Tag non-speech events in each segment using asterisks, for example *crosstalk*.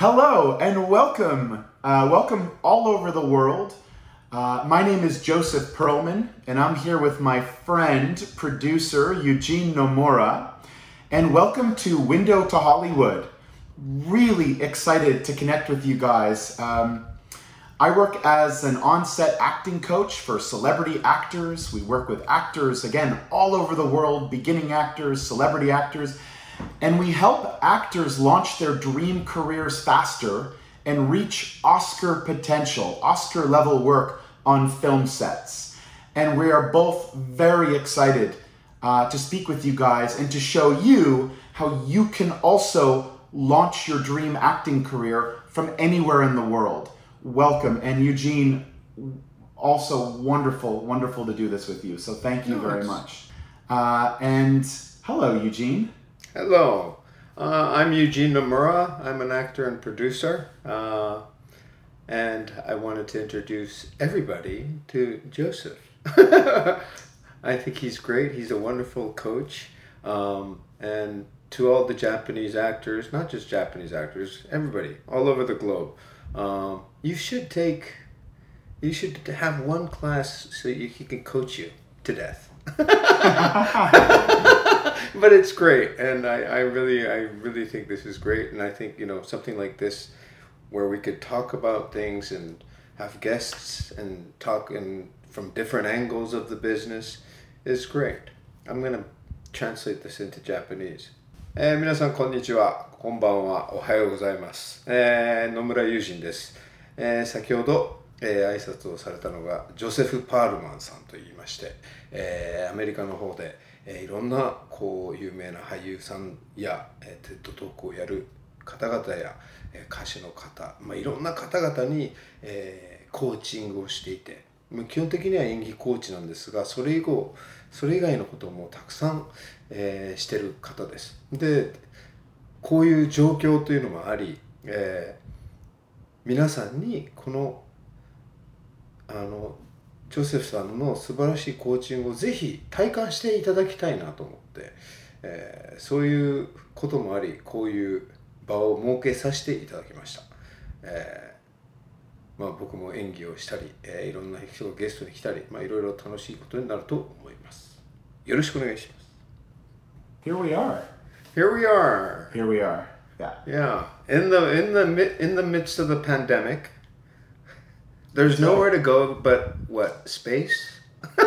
Hello and welcome, uh, welcome all over the world. Uh, my name is Joseph Perlman, and I'm here with my friend, producer Eugene Nomura. And welcome to Window to Hollywood. Really excited to connect with you guys. Um, I work as an on set acting coach for celebrity actors. We work with actors, again, all over the world, beginning actors, celebrity actors, and we help actors launch their dream careers faster and reach Oscar potential, Oscar level work on film sets. And we are both very excited uh, to speak with you guys and to show you how you can also launch your dream acting career from anywhere in the world welcome. And Eugene, also wonderful, wonderful to do this with you. So thank you very much. Uh, and hello, Eugene. Hello. Uh, I'm Eugene Nomura. I'm an actor and producer. Uh, and I wanted to introduce everybody to Joseph. *laughs* I think he's great. He's a wonderful coach. Um, and to all the Japanese actors, not just Japanese actors, everybody all over the globe. Um, you should take, you should have one class so you, he can coach you to death. *laughs* but it's great, and I, I really, I really think this is great, and I think you know something like this, where we could talk about things and have guests and talk and from different angles of the business, is great. I'm gonna translate this into Japanese. えー、皆さんこんにちは、こんばんは、おはようございます。えー、野村友人です。えー、先ほど、えー、挨拶をされたのがジョセフ・パールマンさんと言いまして、えー、アメリカの方で、 えー、いろんなこう有名な俳優さんや、えー、テッドトークをやる方々や、えー、歌手の方、まあ、いろんな方々に、えー、コーチングをしていてまあ基本的には演技コーチなんですがそれ以後それ以外のこともたくさん、えーしてる方です。でこういう状況というのもあり、えー皆さんにこのあのジョセフさんの素晴らしいコーチングをぜひ体感していただきたいなと思って、えーそういうこともありこういう場を設けさせていただきました、えーまあ、僕も演技をしたり、えーいろんな人がゲストに来たり、まあ、いろいろ楽しいことになると思いますよろしくお願いします Here we are. Here we are Here we are. Yeah. Yeah, in the in the in the midst of the pandemic, there's nowhere to go but what space. *laughs*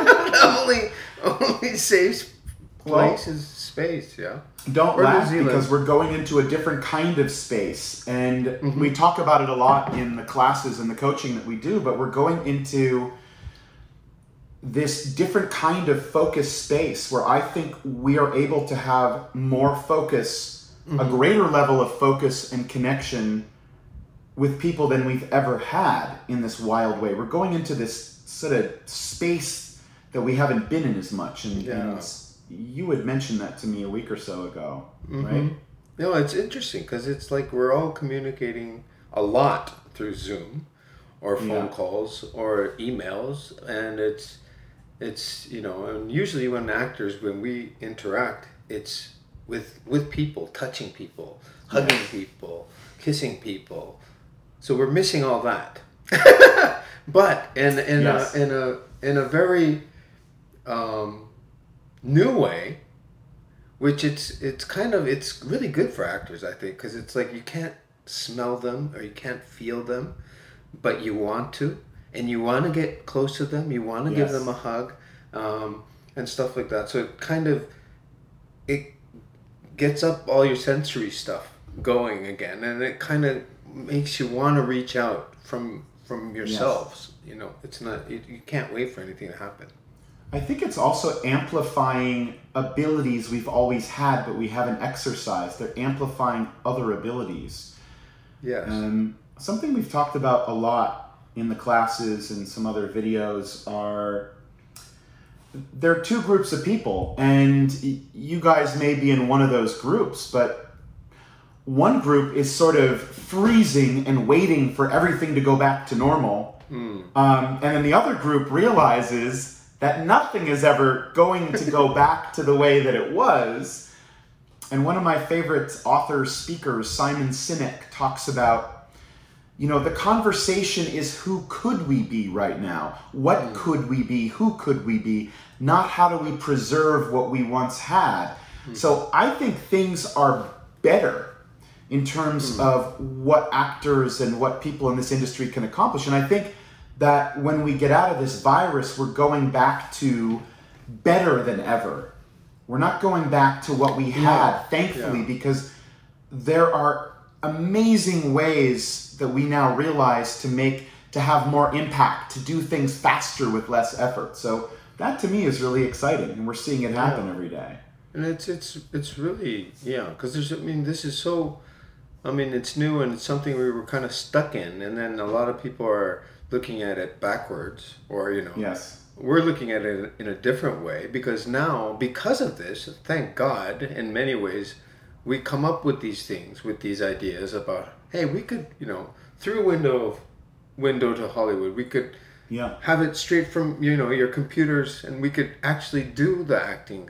only only safe place is space. Yeah. Don't Or laugh because we're going into a different kind of space. And Mm-hmm. we talk about it a lot in the classes and the coaching that we do, but we're going into this different kind of focus space where I think we are able to have more focus, Mm-hmm. a greater level of focus and connection with people than we've ever had in this wild way. We're going into this sort of space that we haven't been in as much. And, Yeah. and you had mentioned that to me a week or so ago, Mm-hmm. right? No, it's interesting because it's like we're all communicating a lot through Zoom, or phone Yeah. calls, or emails, and it's it's you know, and usually when actors when we interact, it's with with people, touching people, hugging people, kissing people. So we're missing all that. *laughs* but in in Yes. a in a in a very um, new way, which it's it's kind of it's really good for actors i think because it's like you can't smell them or you can't feel them but you want to and you want to get close to them you want to give them a hug um, and stuff like that so it kind of it gets up all your sensory stuff going again and it kind of makes you want to reach out from from yourselves you know it's not you, you can't wait for anything to happen I think it's also amplifying abilities we've always had, but we haven't exercised. They're amplifying other abilities. yes Um, something we've talked about a lot in the classes and some other videos are there are two groups of people, and you guys may be in one of those groups, but one group is sort of freezing and waiting for everything to go back to normal. Um, and then the other group realizes that nothing is ever going to go *laughs* back to the way that it was. and one of my favorite author speakers, Simon Sinek, talks about, you know, the conversation is who could we be right now? What mm. could we be? Who could we be? Not how do we preserve what we once had. Mm. So I think things are better in terms mm. of what actors and what people in this industry can accomplish. And I think that when we get out of this virus, we're going back to better than ever. We're not going back to what we had, yeah. thankfully, yeah. because there are amazing ways that we now realize to make to have more impact, to do things faster with less effort. So that to me is really exciting, and we're seeing it happen yeah. every day. And it's it's it's really yeah, because there's I mean this is so, I mean it's new and it's something we were kind of stuck in, and then a lot of people are looking at it backwards, or you know yes. we're looking at it in a different way because now because of this thank god in many ways we come up with these things with these ideas about hey we could you know through a window window to hollywood we could yeah. have it straight from you know your computers and we could actually do the acting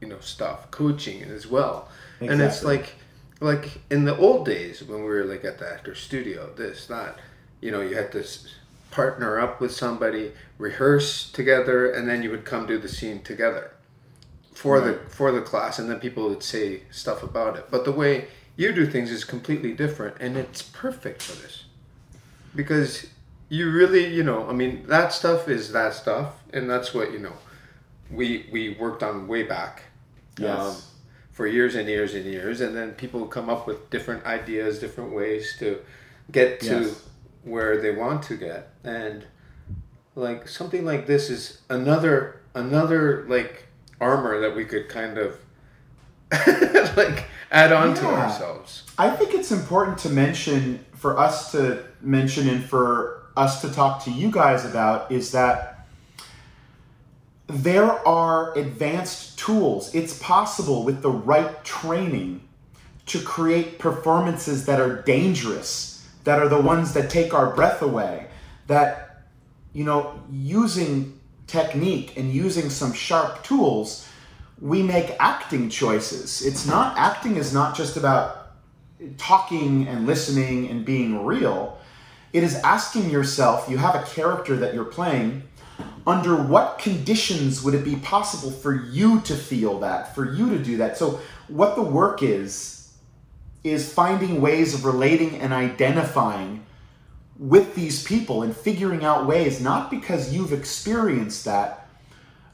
you know stuff coaching as well. Exactly. and it's like like in the old days when we were like at the actor studio this that you know you had to partner up with somebody, rehearse together, and then you would come do the scene together for right. the for the class, and then people would say stuff about it. But the way you do things is completely different, and it's perfect for this because you really, you know, I mean, that stuff is that stuff, and that's what you know. We we worked on way back. Yes. Um, for years and years and years, and then people come up with different ideas, different ways to get to yes. where they want to get. And like something like this is another another like armor that we could kind of *laughs* like add on yeah. to ourselves. I think it's important to mention for us to mention and for us to talk to you guys about is that there are advanced tools it's possible with the right training to create performances that are dangerous that are the ones that take our breath away. That, you know, using technique and using some sharp tools, we make acting choices. It's not, acting is not just about talking and listening and being real. It is asking yourself, you have a character that you're playing, under what conditions would it be possible for you to feel that, for you to do that? So, what the work is, is finding ways of relating and identifying with these people and figuring out ways, not because you've experienced that.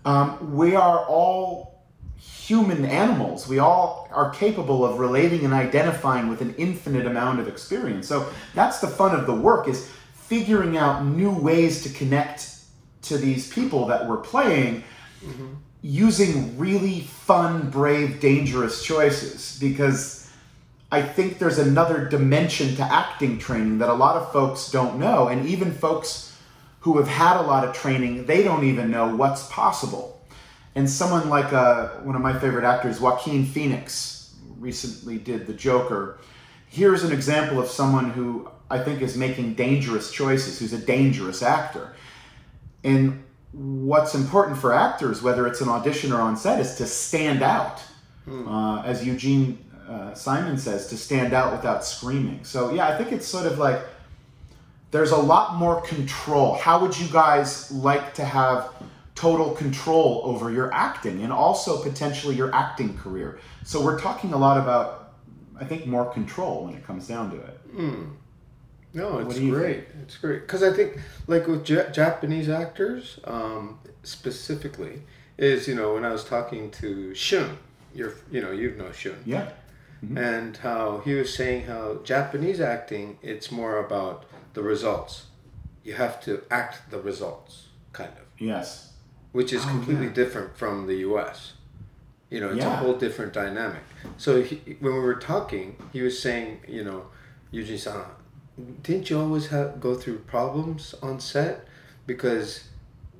Um, we are all human animals. We all are capable of relating and identifying with an infinite amount of experience. So that's the fun of the work is figuring out new ways to connect to these people that we're playing mm-hmm. using really fun, brave, dangerous choices because I think there's another dimension to acting training that a lot of folks don't know. And even folks who have had a lot of training, they don't even know what's possible. And someone like uh, one of my favorite actors, Joaquin Phoenix, recently did The Joker. Here's an example of someone who I think is making dangerous choices, who's a dangerous actor. And what's important for actors, whether it's an audition or on set, is to stand out. Hmm. Uh, as Eugene uh, Simon says, to stand out without screaming. So yeah, I think it's sort of like there's a lot more control. How would you guys like to have total control over your acting and also potentially your acting career? So we're talking a lot about, I think, more control when it comes down to it. Mm. No, it's great. Think? It's great because I think, like with J- Japanese actors, um, specifically, is you know when I was talking to Shun, you're you know you know Shun. Yeah mm-hmm. and how he was saying how Japanese acting it's more about the results. You have to act the results, kind of. Yes. Which is oh, completely yeah. different from the U.S. You know, it's yeah. a whole different dynamic. So he, when we were talking, he was saying, you know, Yuji-san, didn't you always have go through problems on set because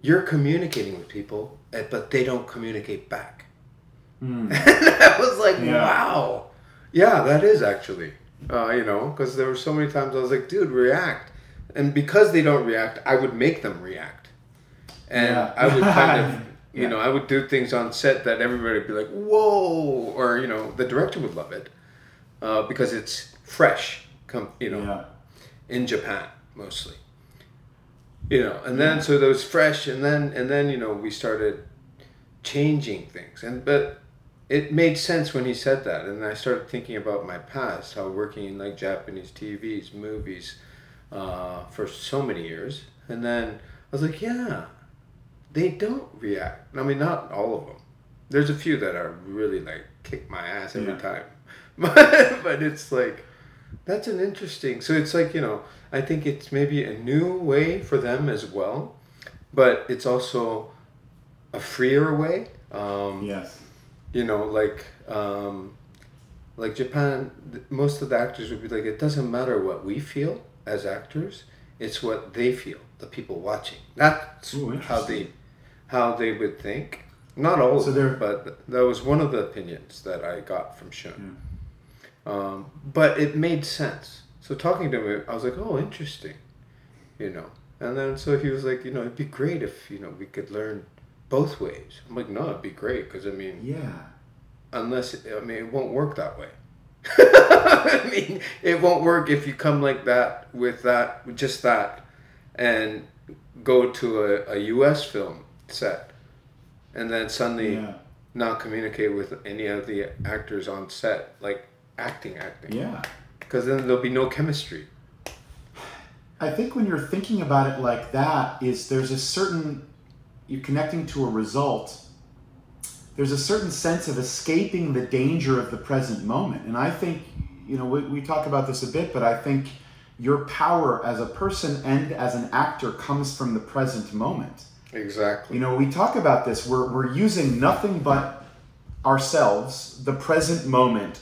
you're communicating with people, eh, but they don't communicate back. *laughs* Mm. I was like, yeah. wow. Yeah, that is actually. Uh, you know, because there were so many times I was like, dude, react. And because they don't react, I would make them react. And yeah. I would kind of *laughs* You Yeah. know, I would do things on set that everybody would be like, "Whoa!" or you know, the director would love it uh, because it's fresh. Come, you know, Yeah. In Japan mostly. You know, and then so that was fresh, and then and then you know we started changing things, and but it made sense when he said that, and I started thinking about my past, how working in like Japanese TVs, movies, uh, for so many years, and then I was like, yeah, they don't react. I mean, not all of them. There's a few that are really like kick my ass every Yeah. time, *laughs* but but it's like that's an interesting. So it's like you know, I think it's maybe a new way for them as well, but it's also a freer way. Um, Yes. You know, like um, like Japan, most of the actors would be like, it doesn't matter what we feel as actors; it's what they feel, the people watching. That's Ooh, how they how they would think. Not all So of them, but that was one of the opinions that I got from Shun. Hmm. Um, but it made sense. So talking to him, I was like, oh, interesting, you know. And then so he was like, you know, it'd be great if you know we could learn both ways. I'm like, no, it'd be great because I mean, Yeah. unless I mean, it won't work that way. *laughs* I mean, it won't work if you come like that with that, with just that, and go to a, a U.S. film set, and then suddenly Yeah. not communicate with any of the actors on set, like acting, acting, Yeah. because then there'll be no chemistry. I think when you're thinking about it like that, is there's a certain you're connecting to a result. There's a certain sense of escaping the danger of the present moment, and I think you know we, we talk about this a bit, but I think your power as a person and as an actor comes from the present moment. Exactly. You know, we talk about this. We're, we're using nothing but ourselves, the present moment,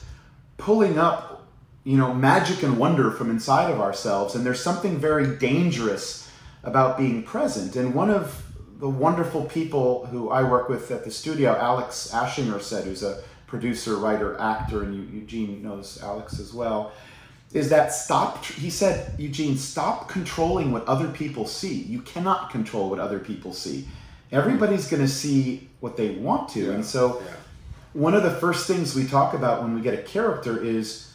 pulling up, you know, magic and wonder from inside of ourselves. And there's something very dangerous about being present. And one of the wonderful people who I work with at the studio, Alex Ashinger said, who's a producer, writer, actor, and Eugene knows Alex as well, is that stop, he said, Eugene, stop controlling what other people see. You cannot control what other people see. Everybody's going to see what they want to. And so, Yeah. One of the first things we talk about when we get a character is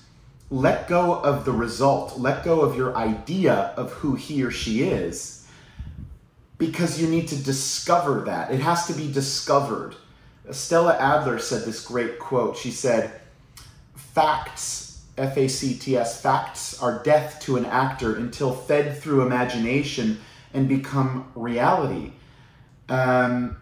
let go of the result, let go of your idea of who he or she is, because you need to discover that. It has to be discovered. Stella Adler said this great quote. She said, Facts, F A C T S, facts are death to an actor until fed through imagination and become reality. Um,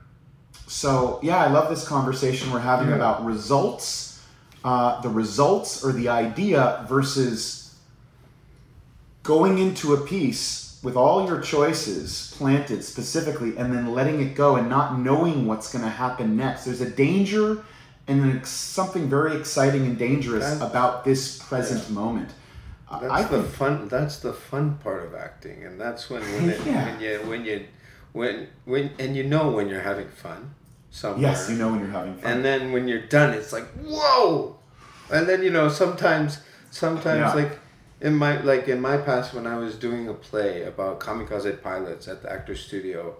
so yeah, I love this conversation we're having Yeah. about results, uh, the results or the idea versus going into a piece with all your choices planted specifically and then letting it go and not knowing what's going to happen next. There's a danger and something very exciting and dangerous That- about this present moment. I- That's I the think fun. That's the fun part of acting, and that's when when, it, *laughs* Yeah. when you when you when when and you know when you're having fun somewhere. yes, you know when you're having fun. And then when you're done, it's like whoa, and then you know sometimes sometimes Yeah. like in my like in my past when I was doing a play about kamikaze pilots at the Actors Studio.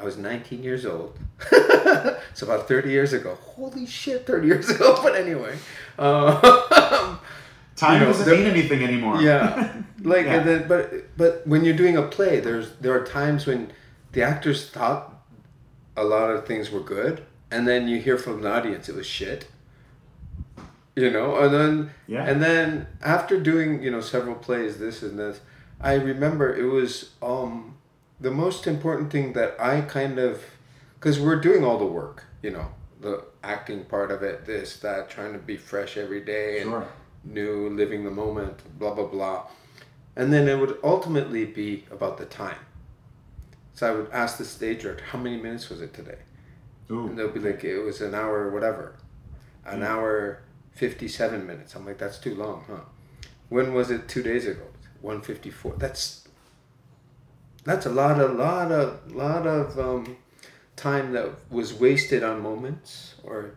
I was 19 years old. *laughs* it's about 30 years ago. Holy shit, 30 years ago. *laughs* But anyway, *laughs* uh, Time you know, doesn't mean anything anymore. yeah like Yeah. and then, but but when you're doing a play there's there are times when the actors thought a lot of things were good and then you hear from the audience it was shit you know and then Yeah. and then after doing you know several plays this and this i remember it was um the most important thing that i kind of because we're doing all the work you know the acting part of it this that trying to be fresh every day and Sure. new, living the moment, blah, blah, blah. And then it would ultimately be about the time. So I would ask the stage director, how many minutes was it today? Ooh. And they'll be like, it was an hour, whatever. An hour, 57 minutes. I'm like, that's too long, huh? When was it two days ago? 154. That's that's a lot, a lot of, lot of um, time that was wasted on moments or,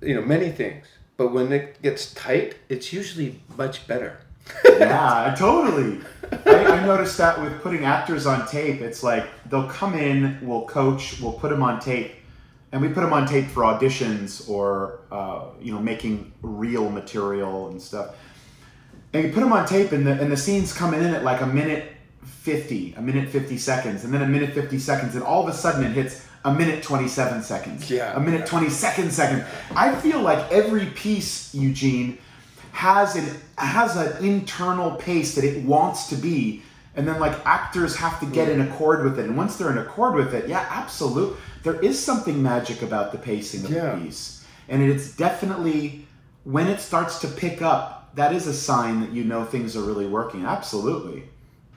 you know, many things. But when it gets tight, it's usually much better. Yeah, totally. I, I noticed that with putting actors on tape. It's like they'll come in, we'll coach, we'll put them on tape, and we put them on tape for auditions or uh, you know making real material and stuff. And you put them on tape, and the and the scenes coming in at like a minute fifty, a minute fifty seconds, and then a minute fifty seconds, and all of a sudden it hits a minute twenty seven seconds. Yeah. A minute twenty second second. I feel like every piece, Eugene, has an has an internal pace that it wants to be. And then like actors have to get in accord with it. And once they're in accord with it, yeah, absolutely there is something magic about the pacing of Yeah. the piece. And it's definitely when it starts to pick up, that is a sign that you know things are really working. Absolutely.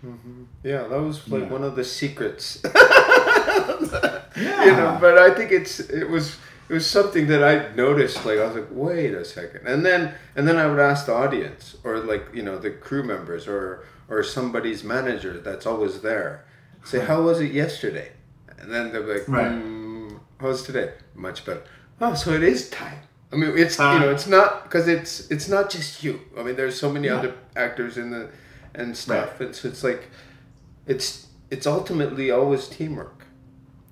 Mm-hmm. Yeah, that was like Yeah. one of the secrets. *laughs* Yeah. you know, but I think it's it was it was something that I noticed. Like I was like, wait a second, and then and then I would ask the audience or like you know the crew members or or somebody's manager that's always there, say, how was it yesterday? And then they're like, Right. mm, how was today? Much better. Oh, so it is time. I mean, it's Uh, you know, it's not because it's it's not just you. I mean, there's so many Yeah. other actors in the and stuff. and so it's like it's it's ultimately always teamwork.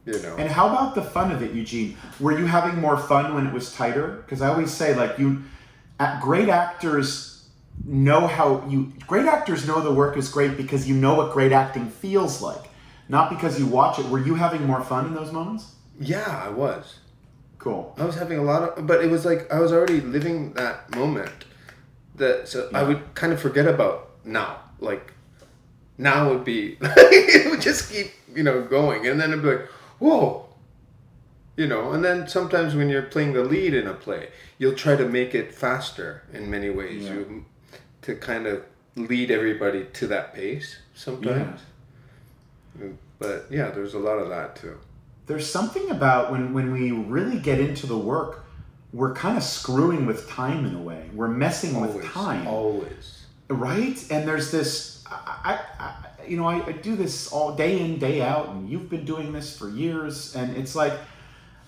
You know. And how about the fun of it, Eugene? Were you having more fun when it was tighter? Because I always say, like you, great actors know how you. Great actors know the work is great because you know what great acting feels like, not because you watch it. Were you having more fun in those moments? yeah, I was. Cool. I was having a lot of, but it was like I was already living that moment. That so I would kind of forget about now. Like now would be *laughs* it would just keep you know going, and then it'd be like whoa, you know. And then sometimes when you're playing the lead in a play, you'll try to make it faster in many ways. Yeah. You to kind of lead everybody to that pace sometimes. But yeah, there's a lot of that too. there's something about when when we really get into the work we're kind of screwing with time in a way we're messing with time always. right and there's this I you know I, I do this all day in day out and you've been doing this for years and it's like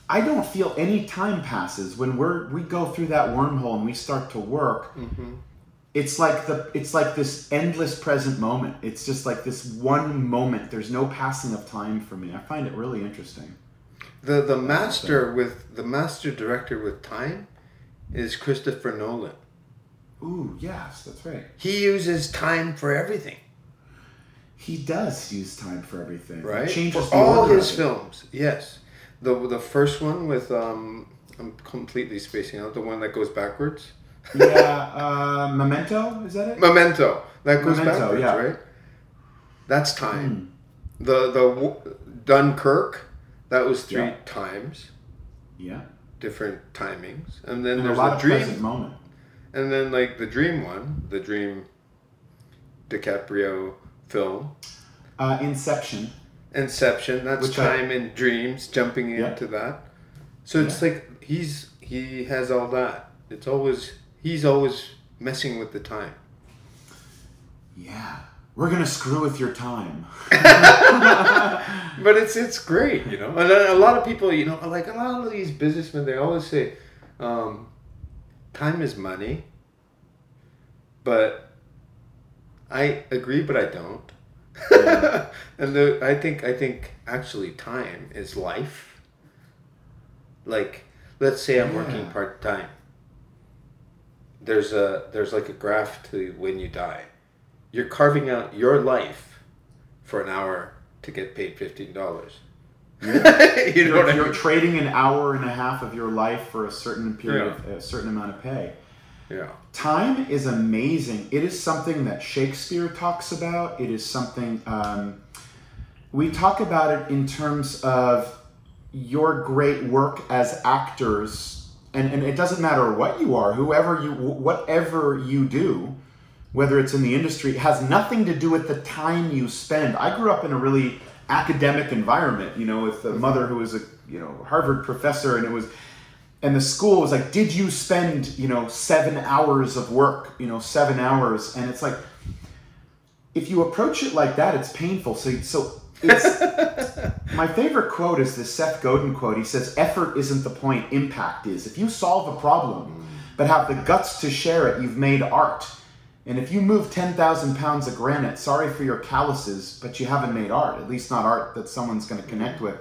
i don't feel any time passes when we're we go through that wormhole and we start to work. Mm-hmm. It's like the it's like this endless present moment. It's just like this one moment. There's no passing of time for me. I find it really interesting. The the master with the master director with time is Christopher Nolan. Ooh, yes, that's right. He uses time for everything, He does use time for everything. He right? changes for all his films. Yes, the the first one with um, I'm completely spacing out. The one that goes backwards. yeah, uh, Memento, is that it? Memento. That goes Memento, backwards, yeah. right? That's time. Hmm. The the w- Dunkirk. That was three Yeah. times, Yeah, different timings, and then and a there's lot the of dream. moment. And then like the Dream one, the Dream DiCaprio film, Uh, Inception. Inception. That's Which I- time and dreams jumping Yeah. into that. So it's like he's he has all that. It's always he's always messing with the time. Yeah, we're gonna screw with your time. *laughs* But it's it's great, you know. And a lot of people, you know, like a lot of these businessmen, they always say, um, "Time is money." But I agree, but I don't. Yeah. *laughs* and the, I think I think actually time is life. Like, let's say I'm working part time. There's a there's like a graph to when you die. You're carving out your life for an hour to get paid fifteen dollars. *laughs* you know You're, I you're trading an hour and a half of your life for a certain period, of, a certain amount of pay. Yeah. Time is amazing. It is something that Shakespeare talks about. It is something um, we talk about it in terms of your great work as actors, and, and it doesn't matter what you are, whoever you, whatever you do, whether it's in the industry, has nothing to do with the time you spend. I grew up in a really academic environment, you know, with a mother who was a you know Harvard professor, and it was and the school was like, "Did you spend you know seven hours of work? You know, seven hours?" And it's like, if you approach it like that, it's painful. So, so it's *laughs* my favorite quote is the Seth Godin quote. He says, "Effort isn't the point; impact is. If you solve a problem, but have the guts to share it, you've made art." And if you move 10,000 pounds of granite, sorry for your calluses, but you haven't made art, at least not art that someone's going to connect with.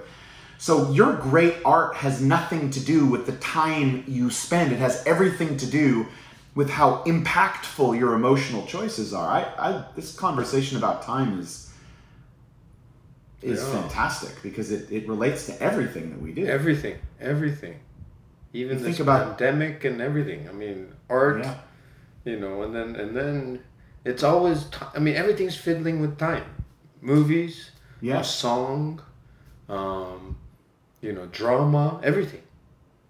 So your great art has nothing to do with the time you spend. It has everything to do with how impactful your emotional choices are. I, I this conversation about time is is Yeah. fantastic because it, it relates to everything that we do. Everything, everything, even You this think about- pandemic and everything. I mean, art, Yeah. you know, and then and then it's always. T- I mean, everything's fiddling with time. Movies, a song, um, you know, drama, everything.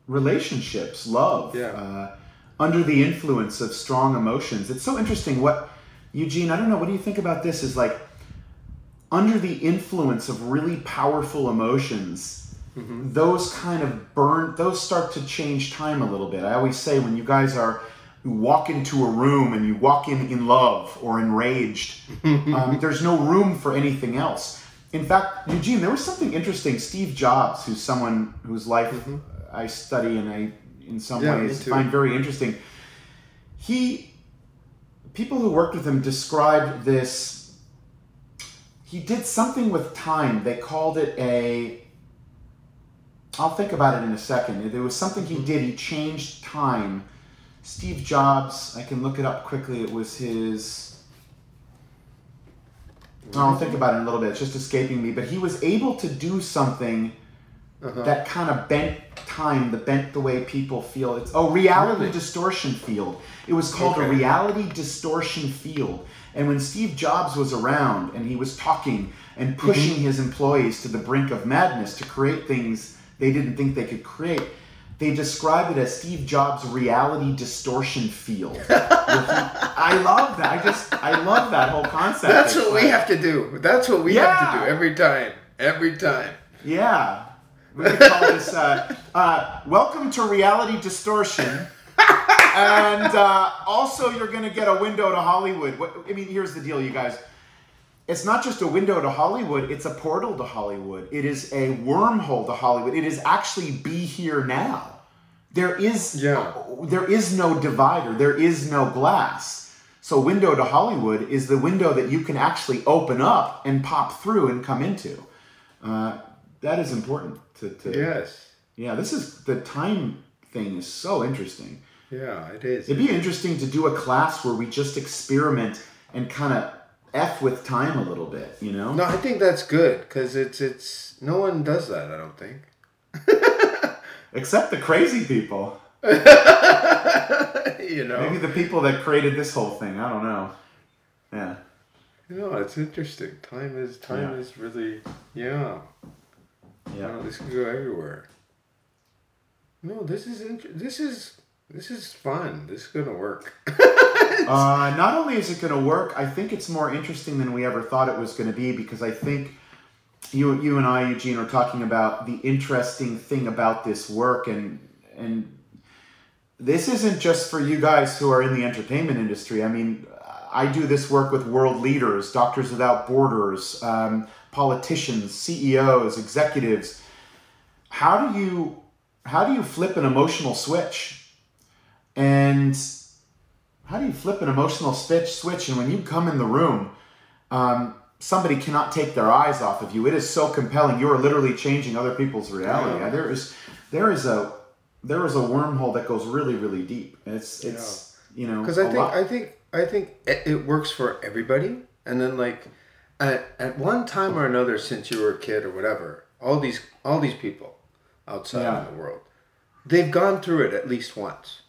relationships, love, Yeah. uh, under the influence of strong emotions. It's so interesting. What Eugene, I don't know. What do you think about this? Is like under the influence of really powerful emotions. Those kind of burn. Those start to change time a little bit. I always say when you guys are you walk into a room and you walk in in love or enraged, *laughs* um, there's no room for anything else. In fact, Eugene, there was something interesting. Steve Jobs, who's someone whose life mm-hmm. I study and I, in some Yeah, ways, find very interesting. He, people who worked with him described this. He did something with time. They called it a. I'll think about it in a second. There was something he mm-hmm. did. He changed time. Steve Jobs. I can look it up quickly. It was his. I'll think about it in a little bit. It's just escaping me. But he was able to do something Uh-huh. that kind of bent time, the bent the way people feel. It's oh, reality Really? distortion field. It was called a reality distortion field. And when Steve Jobs was around and he was talking and pushing his employees to the brink of madness to create things they didn't think they could create, they describe it as Steve Jobs' reality distortion field. He- *laughs* I love that. I just I love that whole concept. That's what we have to do. That's what we have to do every time. Every time. Yeah. We could call this uh, uh, Welcome to Reality Distortion. *laughs* and uh, also, you're going to get a window to Hollywood. What, I mean, here's the deal, you guys. It's not just a window to Hollywood, it's a portal to Hollywood. It is a wormhole to Hollywood. It is actually be here now. There is Yeah. there is no divider, there is no glass. So window to Hollywood is the window that you can actually open up and pop through and come into. Uh, that is important to, to Yes. yeah, this is the time thing is so interesting. Yeah, it is. It'd be interesting to do a class where we just experiment and kind of f with time a little bit, you know? No, I think that's good because it's it's no one does that. I don't think. *laughs* Except the crazy people. *laughs* you know. Maybe the people that created this whole thing. I don't know. Yeah. You know, it's interesting. Time is time Yeah. is really yeah. Yeah. No, this can go everywhere. No, this is int- this is this is fun. This is gonna work. *laughs* Uh, not only is it going to work, I think it's more interesting than we ever thought it was going to be because I think you, you and I, Eugene, are talking about the interesting thing about this work, and and this isn't just for you guys who are in the entertainment industry. I mean, I do this work with world leaders, Doctors Without Borders, um, politicians, CEOs, executives. How do you how do you flip an emotional switch? And how do you flip an emotional switch switch and when you come in the room um, somebody cannot take their eyes off of you it is so compelling you are literally changing other people's reality Yeah. there is there is a there is a wormhole that goes really really deep it's it's you know Because I think lot- I think I think it, it works for everybody. And then like at, at one time or another since you were a kid or whatever, all these all these people outside Yeah. in the world, they've gone through it at least once.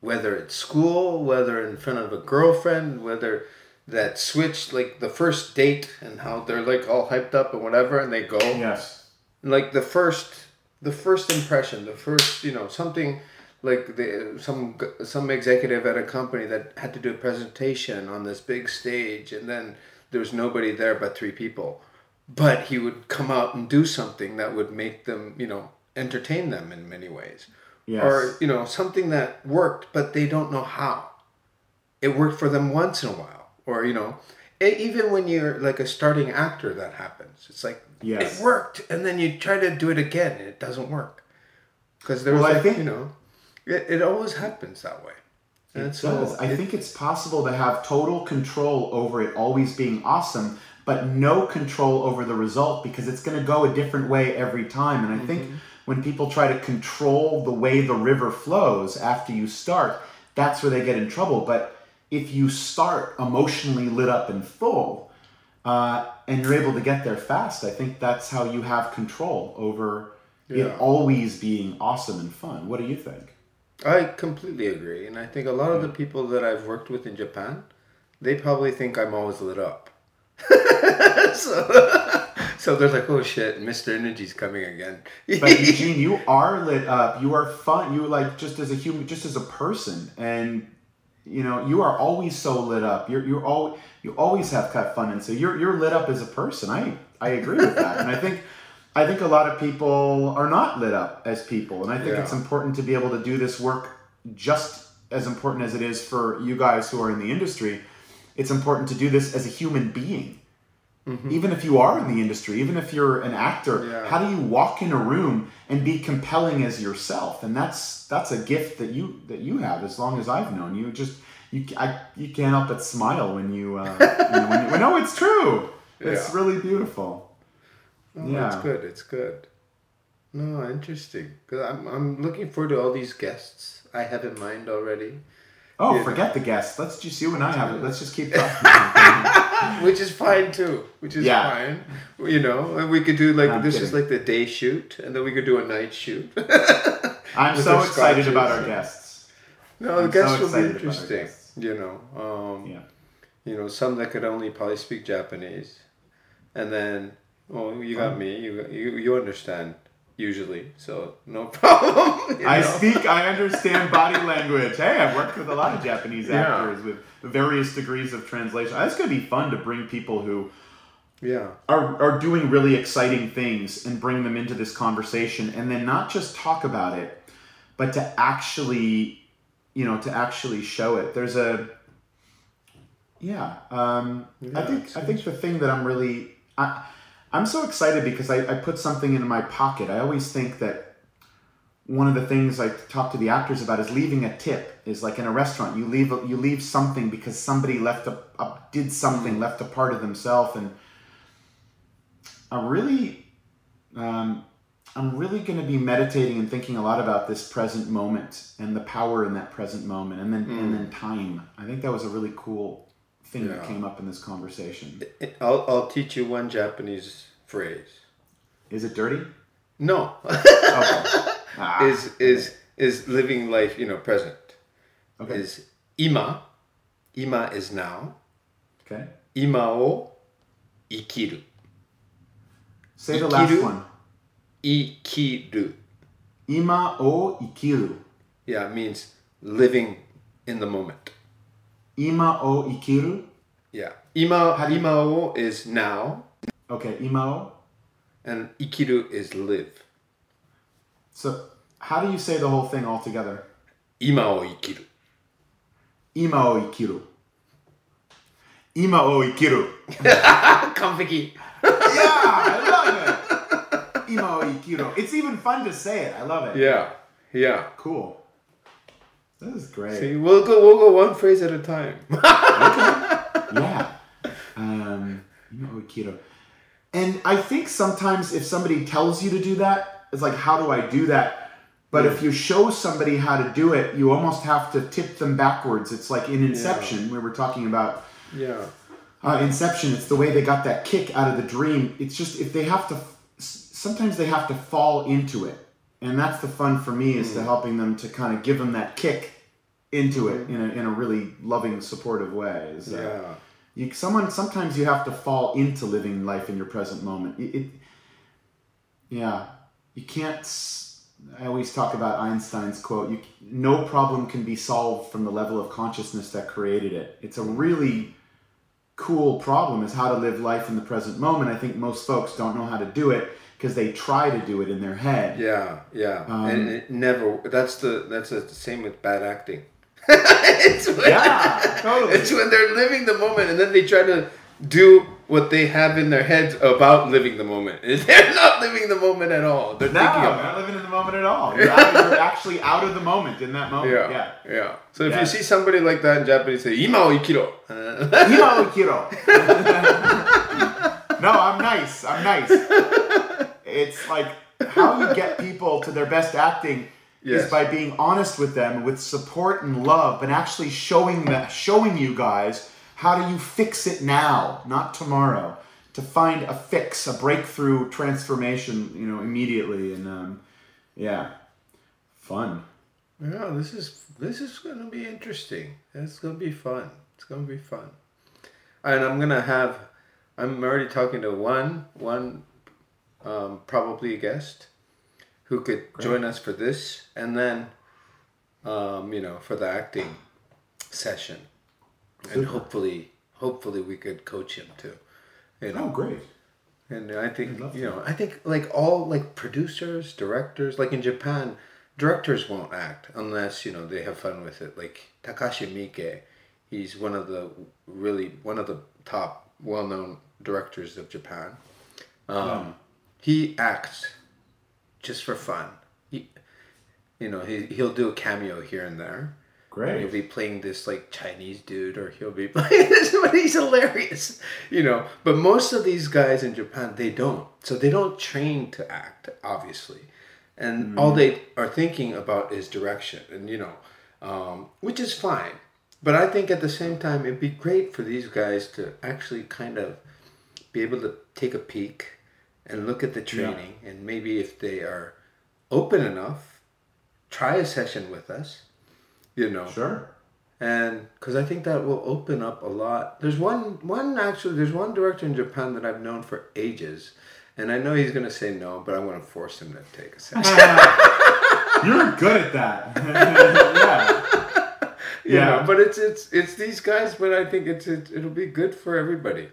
Whether it's school, whether in front of a girlfriend, whether that switch like the first date and how they're like all hyped up and whatever and they go. Yes. Like the first the first impression the first you know something like the some some executive at a company that had to do a presentation on this big stage and then there was nobody there but three people. But he would come out and do something that would make them you know entertain them in many ways yes or you know something that worked but they don't know how it worked for them once in a while or you know e- even when you're like a starting actor that happens it's like Yes. it worked and then you try to do it again and it doesn't work because there's Well, like, think- you know it, it always happens that way and It so does. I it- think it's possible to have total control over it always being awesome, but no control over the result because it's going to go a different way every time. And I think mm-hmm. When people try to control the way the river flows after you start, that's where they get in trouble. But if you start emotionally lit up and full, uh, and you're able to get there fast, I think that's how you have control over Yeah. it always being awesome and fun. What do you think? I completely agree, and I think a lot of the people that I've worked with in Japan, they probably think I'm always lit up. *laughs* so, *laughs* so they're like, "Oh shit, Mr. Energy's coming again." But *laughs* Eugene, you are lit up. You are fun. You like just as a human, just as a person, and you know you are always so lit up. You're you're all you always have cut fun, and so you're you're lit up as a person. I I agree with that, and I think I think a lot of people are not lit up as people, and I think Yeah. it's important to be able to do this work just as important as it is for you guys who are in the industry. It's important to do this as a human being. Even if you are in the industry, even if you're an actor, Yeah. how do you walk in a room and be compelling as yourself? And that's that's a gift that you that you have. As long as I've known you, just you I, you can't help but smile when you, uh, *laughs* you know, when you no, it's true. It's Yeah. really beautiful. Oh, Yeah. It's good. It's good. No, interesting. Because I'm, I'm looking forward to all these guests I have in mind already, Oh, Yeah. forget the guests. Let's just you and I have it. Let's just keep *laughs* talking. *laughs* which is fine too. Which is Yeah. fine. You know, and we could do like I'm this is like the day shoot, and then we could do a night shoot. *laughs* I'm With so excited about our guests. no, I'm the guests so will be excited about our interesting. You know, um, Yeah. you know, some that could only probably speak Japanese, and then, well, you got me. You you you understand usually, so no *laughs* problem. you I know? speak, I understand body language. Hey, I've worked with a lot of Japanese Yeah. actors with various degrees of translation. It's going to be fun to bring people who Yeah. are, are doing really exciting things and bring them into this conversation and then not just talk about it, but to actually, you know, to actually show it. There's a, yeah, um, I think I think the thing that I'm really I, I'm so excited because I, I put something in my pocket. I always think that one of the things I talk to the actors about is leaving a tip. Is like in a restaurant, you leave a- you leave something because somebody left a, a did something, left a part of themselves, and I'm really, um, I'm really going to be meditating and thinking a lot about this present moment and the power in that present moment, and then and then time. I think that was a really cool thing that came up in this conversation. I'll I'll teach you one Japanese phrase. Is it dirty? No. Okay. *laughs* Ah, is is is living life, you know, present. okay. Is ima. Ima is now. okay. Ima o ikiru. Say the last Ikiru? one. Ikiru. Ima o ikiru. Yeah, it means living in the moment. Ima o ikiru. Yeah. Ima How do you- ima o is now Okay. Ima o. and ikiru is live. So how do you say the whole thing all together? Ima o ikiru. Ima o ikiru. Ima o ikiru. *laughs* Konfeki. *laughs* yeah, I love it. Ima o ikiru. It's even fun to say it. I love it. Yeah. Yeah. Cool. This is great. See, we'll go we'll go one phrase at a time. *laughs* yeah. Um, Ima o ikiru. And I think sometimes if somebody tells you to do that, it's like, how do I do that? But if you show somebody how to do it, you almost have to tip them backwards. It's like in Inception, we were talking about yeah. uh, Inception. It's the way they got that kick out of the dream. It's just if they have to, sometimes they have to fall into it, and that's the fun for me is to helping them to kind of give them that kick into it in a, in a really loving, supportive way. Is, uh, Yeah. you someone sometimes you have to fall into living life in your present moment. It, it yeah, you can't. I always talk about Einstein's quote: "You no problem can be solved from the level of consciousness that created it." It's a really cool problem is how to live life in the present moment. I think most folks don't know how to do it because they try to do it in their head. Yeah, yeah, Um, and it never. That's the that's the same with bad acting. *laughs* it's when, Yeah, *laughs* totally. It's when they're living the moment, and then they try to do what they have in their heads about living the moment. *laughs* They're not living the moment at all. They're No, thinking about. not living in the moment at all. You're, out, you're actually out of the moment in that moment. Yeah, yeah. yeah, So if Yeah. you see somebody like that in Japanese, say "ima o ikiro." Ima o ikiro. no, I'm nice. I'm nice. It's like how you get people to their best acting Yes. is by being honest with them with support and love, and actually showing that showing you guys how do you fix it now, not tomorrow, to find a fix, a breakthrough transformation, you know, immediately. And um, yeah, fun. Yeah, this is this is gonna be interesting. It's gonna be fun. It's gonna be fun. And I'm gonna have I'm already talking to one one um, probably a guest who could join us for this and then um, you know, for the acting session. And hopefully hopefully we could coach him too. You know. Oh, great. And I think you know, I think like all like producers, directors, like in Japan, directors won't act unless you know they have fun with it. Like Takashi Miike, he's one of the really one of the top well-known directors of Japan. Um, He acts just for fun. He, you know, he he'll do a cameo here and there. Great. He'll be playing this like Chinese dude, or he'll be *laughs* playing this, *laughs* but he's hilarious, you know. But most of these guys in Japan, they don't. So they don't train to act, obviously, and all they are thinking about is direction, and you know, um, which is fine. But I think at the same time, it'd be great for these guys to actually kind of be able to take a peek and look at the training, and maybe if they are open enough, try a session with us. You know, Sure. and because I think that will open up a lot. There's one, one actually, there's one director in Japan that I've known for ages, and I know he's gonna say no, but I'm gonna force him to take a session. *laughs* You're good at that. *laughs* yeah. *laughs* you Yeah. know, but it's it's it's these guys, but I think it's it, it'll be good for everybody,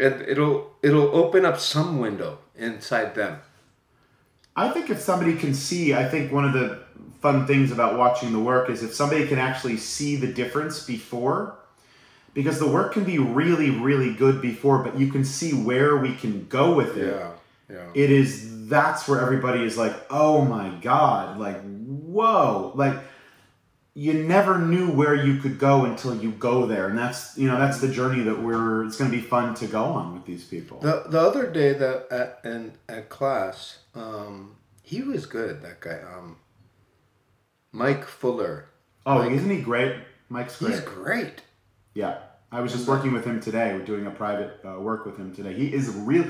and it'll it'll open up some window inside them. I think if somebody can see, I think one of the fun things about watching the work is if somebody can actually see the difference before, because the work can be really, really good before, but you can see where we can go with it. Yeah, yeah. It is that's where everybody is like, oh my god, like whoa, like you never knew where you could go until you go there, and that's you know that's the journey that we're. It's going to be fun to go on with these people. The the other day that at in at class, um, he was good. That guy, um, Mike Fuller. oh, like- isn't he great? Mike's great. He's great. Yeah, I was just working with him today. We're doing a private uh, work with him today. He is real.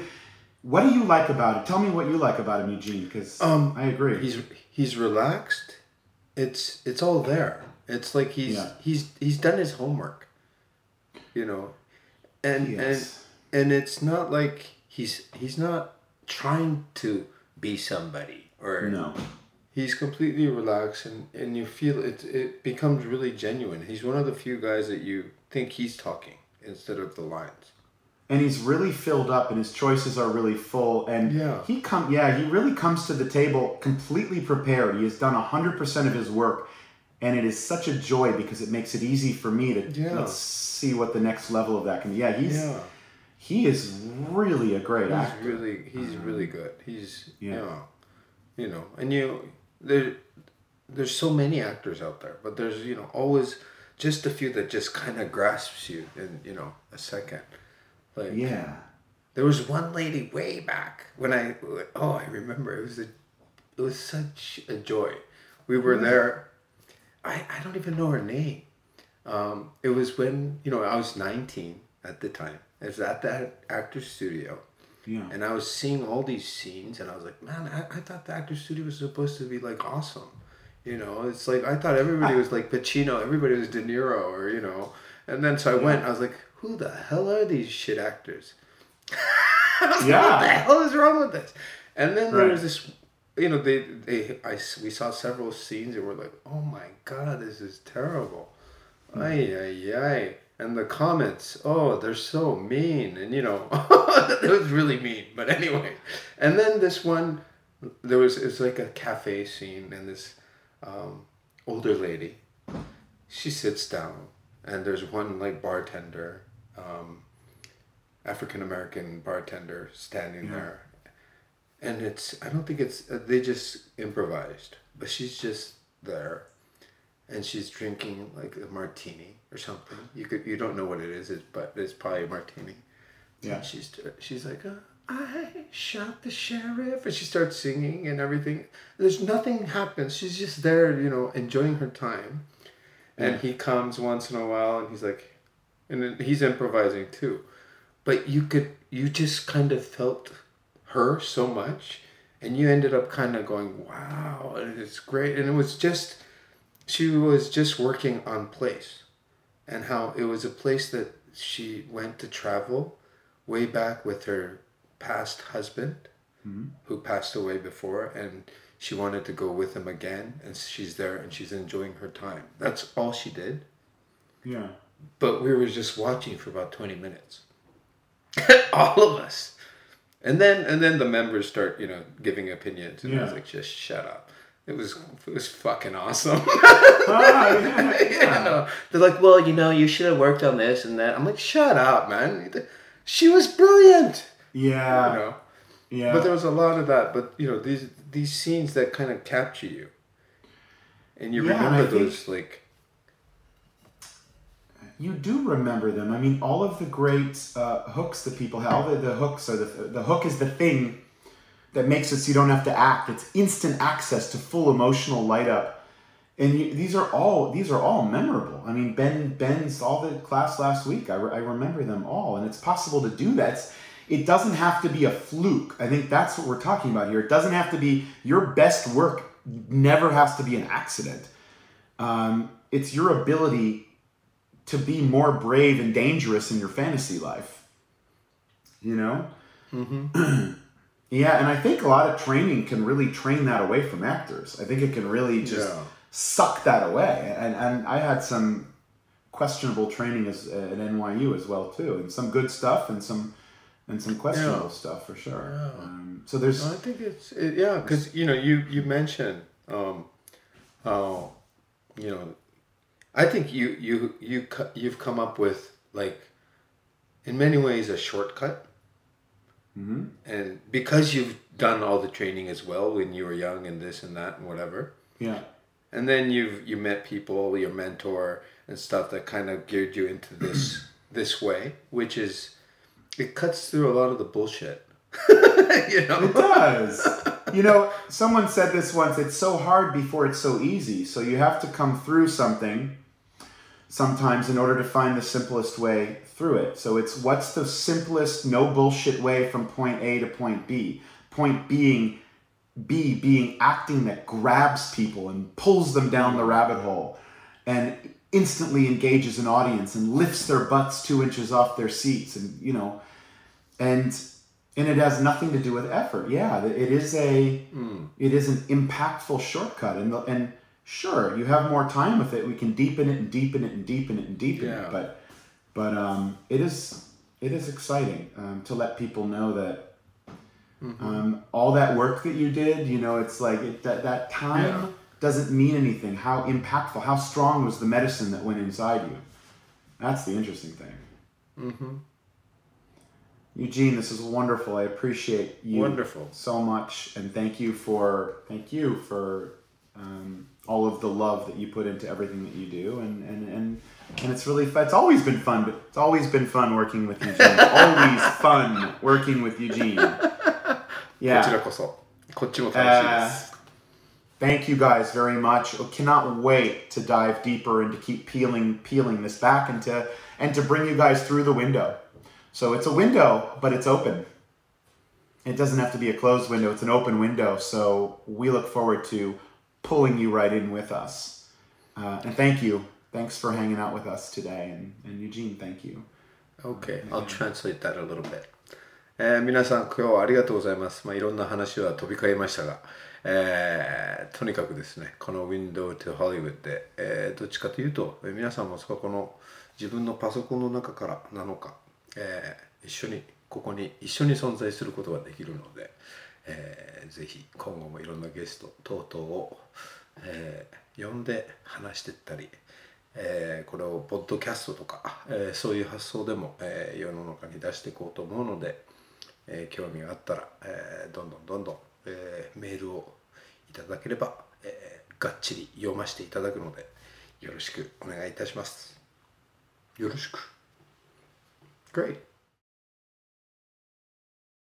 What do you like about it? Tell me what you like about him, Eugene, because Um, I agree. He's he's relaxed. It's it's all there. It's like he's Yeah. he's he's done his homework. You know, and Yes. and and it's not like he's he's not trying to be somebody or no, he's completely relaxed and, and you feel it it becomes really genuine. He's one of the few guys that you think he's talking instead of the lines. And he's really filled up, and his choices are really full. And Yeah. he come, yeah, he really comes to the table completely prepared. He has done hundred percent of his work, and it is such a joy because it makes it easy for me to Yeah. let's see what the next level of that can be. Yeah, he's Yeah. he is really a great He's actor. really he's um, really good. He's Yeah. you know, you know, and you there there's so many actors out there, but there's you know always just a few that just kind of grasps you in you know a second. Like Yeah. there was one lady way back when I oh I remember it was a it was such a joy. We were there. I I don't even know her name. Um, it was when you know I was nineteen at the time. I was at that actor studio. Yeah. And I was seeing all these scenes, and I was like, man, I, I thought the actor studio was supposed to be like awesome. You know, it's like I thought everybody was like Pacino, everybody was De Niro, or you know. And then so I went, I was like, who the hell are these shit actors? *laughs* Like, what the hell is wrong with this? And then there Right. was this, you know, they they I we saw several scenes, and we're like, oh my god, this is terrible. Ay ay ay. And the comments, oh, they're so mean, and you know, *laughs* it was really mean. But anyway, and then this one, there was it's like a cafe scene, and this um, older lady, she sits down, and there's one like bartender, um, African American bartender standing there, and it's I don't think it's uh, they just improvised, but she's just there, and she's drinking like a martini or something. You could you don't know what it is, but it's probably a martini, Yeah. And she's she's like, uh, I shot the sheriff, and she starts singing and everything. There's nothing happens. She's just there, you know, enjoying her time. And he comes once in a while, and he's like, and he's improvising too. But you could, you just kind of felt her so much, and you ended up kind of going, wow, it's great. And it was just, she was just working on place, and how it was a place that she went to travel way back with her past husband mm-hmm. who passed away before and she wanted to go with him again and she's there and she's enjoying her time that's all she did Yeah. But we were just watching for about 20 minutes *laughs* all of us and then and then the members start you know giving opinions and I was like just shut up it was it was fucking awesome *laughs* Ah, yeah, *laughs* you know, they're like, well, you know, you should have worked on this and that. I'm like, shut up, man. She was brilliant. Yeah. You know, yeah. but there was a lot of that. But you know, these these scenes that kind of capture you, and you Yeah, remember think- those like, You do remember them. I mean, all of the great uh, hooks that people have. The, the hooks are the the hook is the thing that makes it so you don't have to act. It's instant access to full emotional light up, and you, these are all these are all memorable. I mean, Ben Ben's all the class last week. I, re- I remember them all, and it's possible to do that. It's, it doesn't have to be a fluke. I think that's what we're talking about here. It doesn't have to be your best work. Never has to be an accident. Um, it's your ability to be more brave and dangerous in your fantasy life. You know? Mm-hmm. *clears throat* yeah, and I think a lot of training can really train that away from actors. I think it can really just Yeah. suck that away. And, and I had some questionable training as, at NYU as well too, and some good stuff and some and some questionable Yeah. stuff for sure. Yeah. Um, so there's I think it's it, yeah, because you know, you you mentioned um, how you know, I think you you you you've come up with like, in many ways, a shortcut. mm-hmm. and because you've done all the training as well when you were young and this and that and whatever yeah. and then you've you met people your mentor and stuff that kind of geared you into this *clears throat* this way which is it cuts through a lot of the bullshit *laughs* you know It does. You know, someone said this once it's so hard before it's so easy. So you have to come through something sometimes in order to find the simplest way through it. So it's what's the simplest, no bullshit way from point A to point B? Point being B being acting that grabs people and pulls them down the rabbit hole and instantly engages an audience and lifts their butts two inches off their seats and you know and and it has nothing to do with effort. Yeah it is a it is an impactful shortcut. And the, and sure you have more time with it. We can deepen it and deepen it and deepen it and deepen Yeah. it but but um it is it is exciting um, to let people know that um, all that work that you did you know it's like it, that that time Yeah. doesn't mean anything. How impactful how strong was the medicine that went inside you? That's the interesting thing. Mm-hmm. Eugene, this is wonderful. I appreciate you wonderful so much, and thank you for thank you for um, all of the love that you put into everything that you do, and and and and it's really it's always been fun. But it's always been fun working with Eugene. *laughs* always fun working with Eugene. *laughs* Yeah. Uh, thank you guys very much. I cannot wait to dive deeper and to keep peeling peeling this back and to and to bring you guys through the window. So it's a window, but it's open. It doesn't have to be a closed window, it's an open window. So we look forward to pulling you right in with us. Uh, and thank you. Thanks for hanging out with us today. And, and Eugene, thank you. Okay, I'll translate that a little bit. えー皆さん今日はありがとうございます。まあ、いろんな話は飛び交いましたが、えーとにかくですね、この Window to Hollywood で、えーどっちかというと、えー皆さんもそこの自分のパソコンの中からなのか、 えー一緒にここに一緒に存在することができるので、えーぜひ今後もいろんなゲスト等々を、えー呼んで話していったり、えーこれをポッドキャストとか、えーそういう発想でも、えー世の中に出していこうと思うので、えー興味があったら、えーどんどんどんどん、えーメールをいただければ、えーがっちり読ませていただくのでよろしくお願いいたします。よろしく。Great